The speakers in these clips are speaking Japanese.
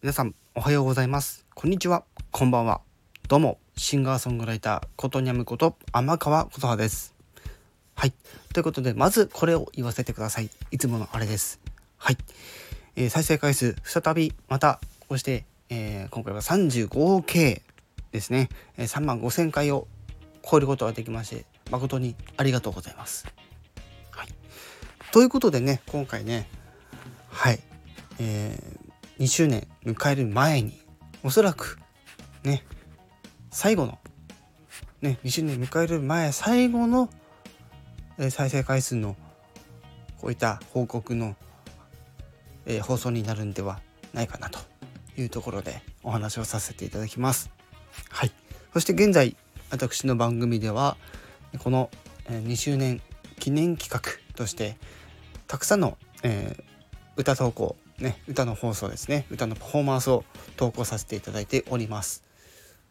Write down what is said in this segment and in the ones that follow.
皆さんおはようございます。こんにちは。こんばんは。どうも。シンガーソングライターことにゃむこと天川琴葉です。はい。ということでまずこれを言わせてください。いつものあれです。はい、えー、再生回数再びまたこうして、えー、今回は 35K ですね、えー、3万5000回を超えることができまして誠にありがとうございます。はい。ということでね今回ねはい。えー、2周年迎える前におそらくね最後のね2周年迎える前最後の再生回数のこういった報告の、えー、放送になるんではないかなというところでお話をさせていただきます。はい、そして現在私の番組ではこの2周年記念企画としてたくさんの、えー、歌投稿ね、歌の放送ですね歌のパフォーマンスを投稿させていただいております。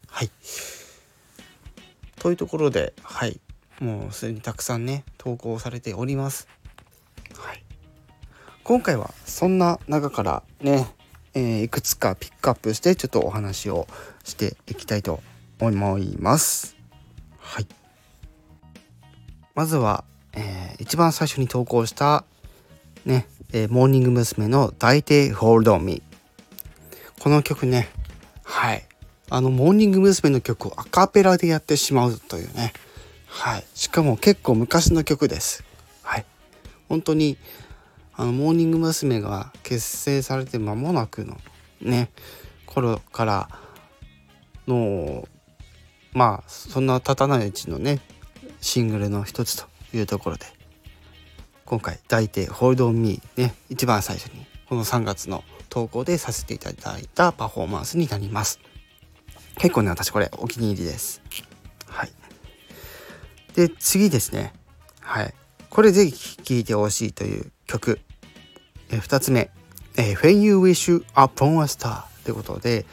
はいというところではいもうすでにたくさんね投稿されております。はい、今回はそんな中からね、えー、いくつかピックアップしてちょっとお話をしていきたいと思います。はい、まずは、えー、一番最初に投稿したねえー、モーニング娘。の大抵 Hold on Me この曲ね。はい。あのモーニング娘。の曲をアカペラでやってしまうというね。はい。しかも結構昔の曲です。はい。本当にあのモーニング娘。が結成されて間もなくのね頃からのまあそんな経たないうちのねシングルの一つというところで今回抱いて Hold on Me ね一番最初にこの3月の投稿でさせていただいたパフォーマンスになります。結構ね私これお気に入りです。はい。で次ですね。はい。これぜひ聴いてほしいという曲。え2つ目。え When You Wish Upon a Star ということで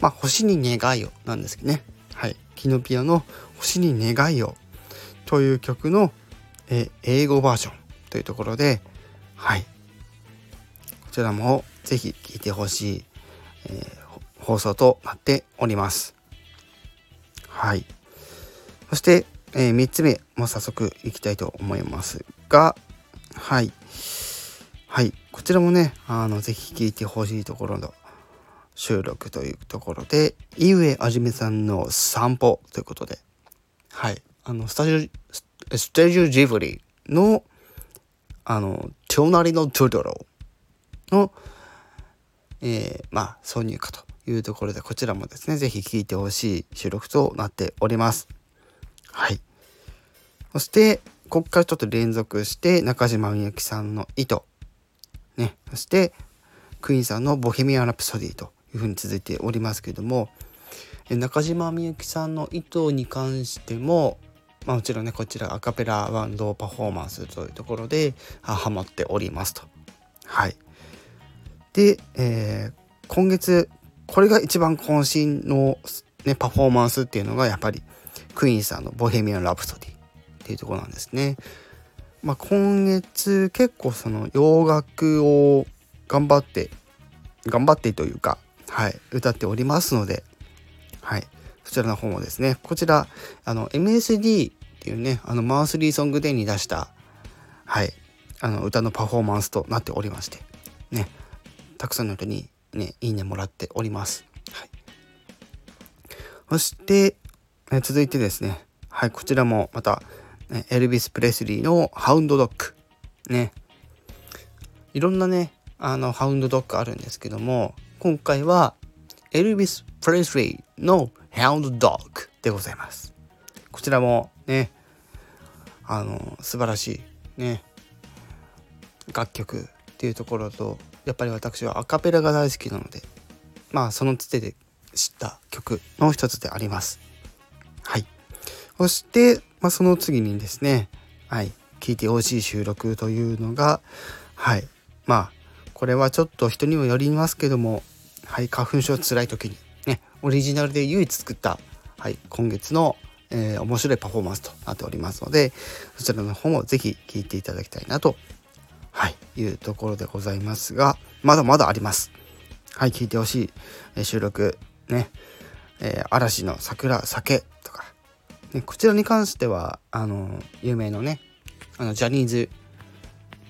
まあ星に願いをなんですけどね。はい。キノピアの星に願いをという曲のえ英語バージョン。というところではい。こちらも是非聞いてほしい、えー、放送となっております。はい。そして、えー、3つ目も早速いきたいと思いますがはい。はい。こちらもねあの是非聞いてほしいところの収録というところで井上あじめさんの散歩ということではい。あのスタジオスタジオジブリのあの、隣のトゥドロの、えー、まあ、挿入歌というところで、こちらもですね、是非聴いてほしい収録となっております。はい。そして、ここからちょっと連続して、中島みゆきさんの糸。ね。そして、クイーンさんのボヘミアン・ラプソディというふうに続いておりますけれども、中島みゆきさんの糸に関しても、まあ、もちろんねこちらアカペラバンドパフォーマンスというところでハマっておりますと。はい、で、えー、今月これが一番渾身の、ね、パフォーマンスっていうのがやっぱりクイーンさんの「ボヘミアン・ラプソディ」っていうところなんですね。まあ、今月結構その洋楽を頑張って頑張ってというか、はい、歌っておりますので、はい、そちらの方もですね、こちら、あの、MSD っていうね、あの、マースリーソングデーに出した、はい、あの、歌のパフォーマンスとなっておりまして、ね、たくさんの人にね、いいねもらっております。はい。そして、え続いてですね、はい、こちらもまた、ね、エルビス・プレスリーのハウンドドッグ。ね。いろんなね、あの、ハウンドドッグあるんですけども、今回は、エルビス・プレスリーの Hound Dog でございます。こちらもね、あの、素晴らしいね、楽曲っていうところと、やっぱり私はアカペラが大好きなので、まあそのつてで知った曲の一つであります。はい。そして、まあ、その次にですね、はい、聴いてほしい収録というのが、はい、まあ、これはちょっと人にもよりますけども、はい、花粉症つらい時にねオリジナルで唯一作った、はい、今月の、えー、面白いパフォーマンスとなっておりますので、そちらの方もぜひ聴いていただきたいなと、はい、いうところでございますが、まだまだあります。はい聴いてほしい、え収録ね、えー、嵐の桜酒とか、ね、こちらに関してはあの有名のねあのジャニーズ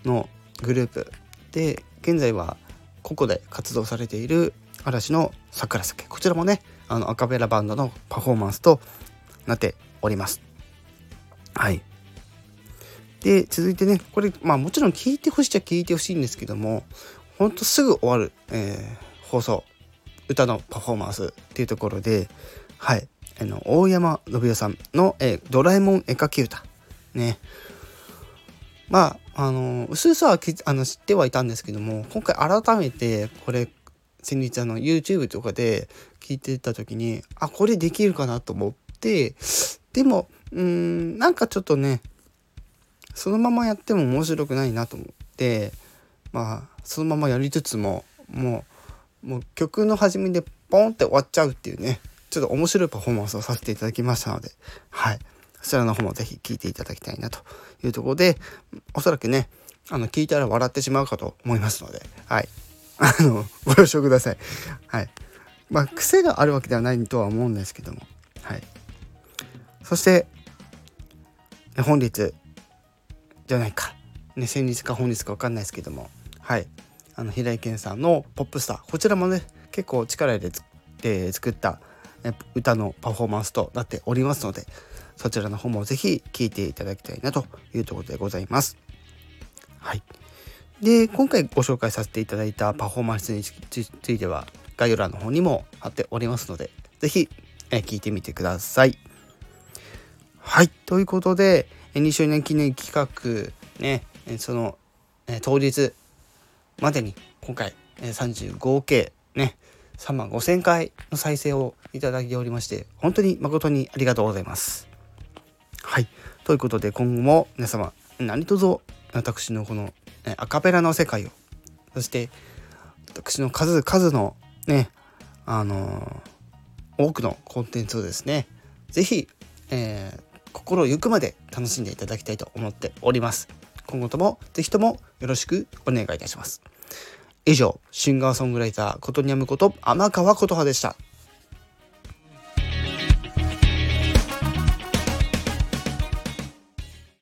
のグループで現在は個々で活動されている嵐の桜酒こちらもねあのアカペラバンドのパフォーマンスとなっております。はい。で続いてねこれまあもちろん聞いてほしいっちゃ聞いてほしいんですけどもほんとすぐ終わる、えー、放送歌のパフォーマンスっていうところではい。あの大山信代さんの、えー、ドラえもん絵描き歌ね。まああのうすうすはあの知ってはいたんですけども今回改めてこれ先日あの YouTube とかで聞いてた時にあこれできるかなと思ってでもうんなんかちょっとねそのままやっても面白くないなと思ってまあそのままやりつつももうもう曲の始めでポンって終わっちゃうっていうねちょっと面白いパフォーマンスをさせていただきましたのではい。そちらの方も是非聴いていただきたいなというところでおそらくねあの聞いたら笑ってしまうかと思いますのではい。あのご了承ください。はい。まあ癖があるわけではないとは思うんですけどもはい。そして本日じゃないか、ね、先日か本日か分かんないですけどもはいあの平井堅さんの「ポップスター」こちらもね結構力入れて作った歌のパフォーマンスとなっておりますのでそちらの方も是非聴いていただきたいなというところでございます。はい。で、今回ご紹介させていただいたパフォーマンスについては概要欄の方にも貼っておりますので、是非え聞いてみてください。はい。ということで、2周年記念企画、ね、その、え当日までに今回35計ね、3万5000回の再生をいただいておりまして、本当に誠にありがとうございます。はい。ということで今後も皆様何卒私のこのアカペラの世界をそして私の数々のねあのー、多くのコンテンツをですね是非、えー、心ゆくまで楽しんでいただきたいと思っております。今後とも是非ともよろしくお願いいたします。以上シンガーソングライターことにゃむこと天川琴葉でした。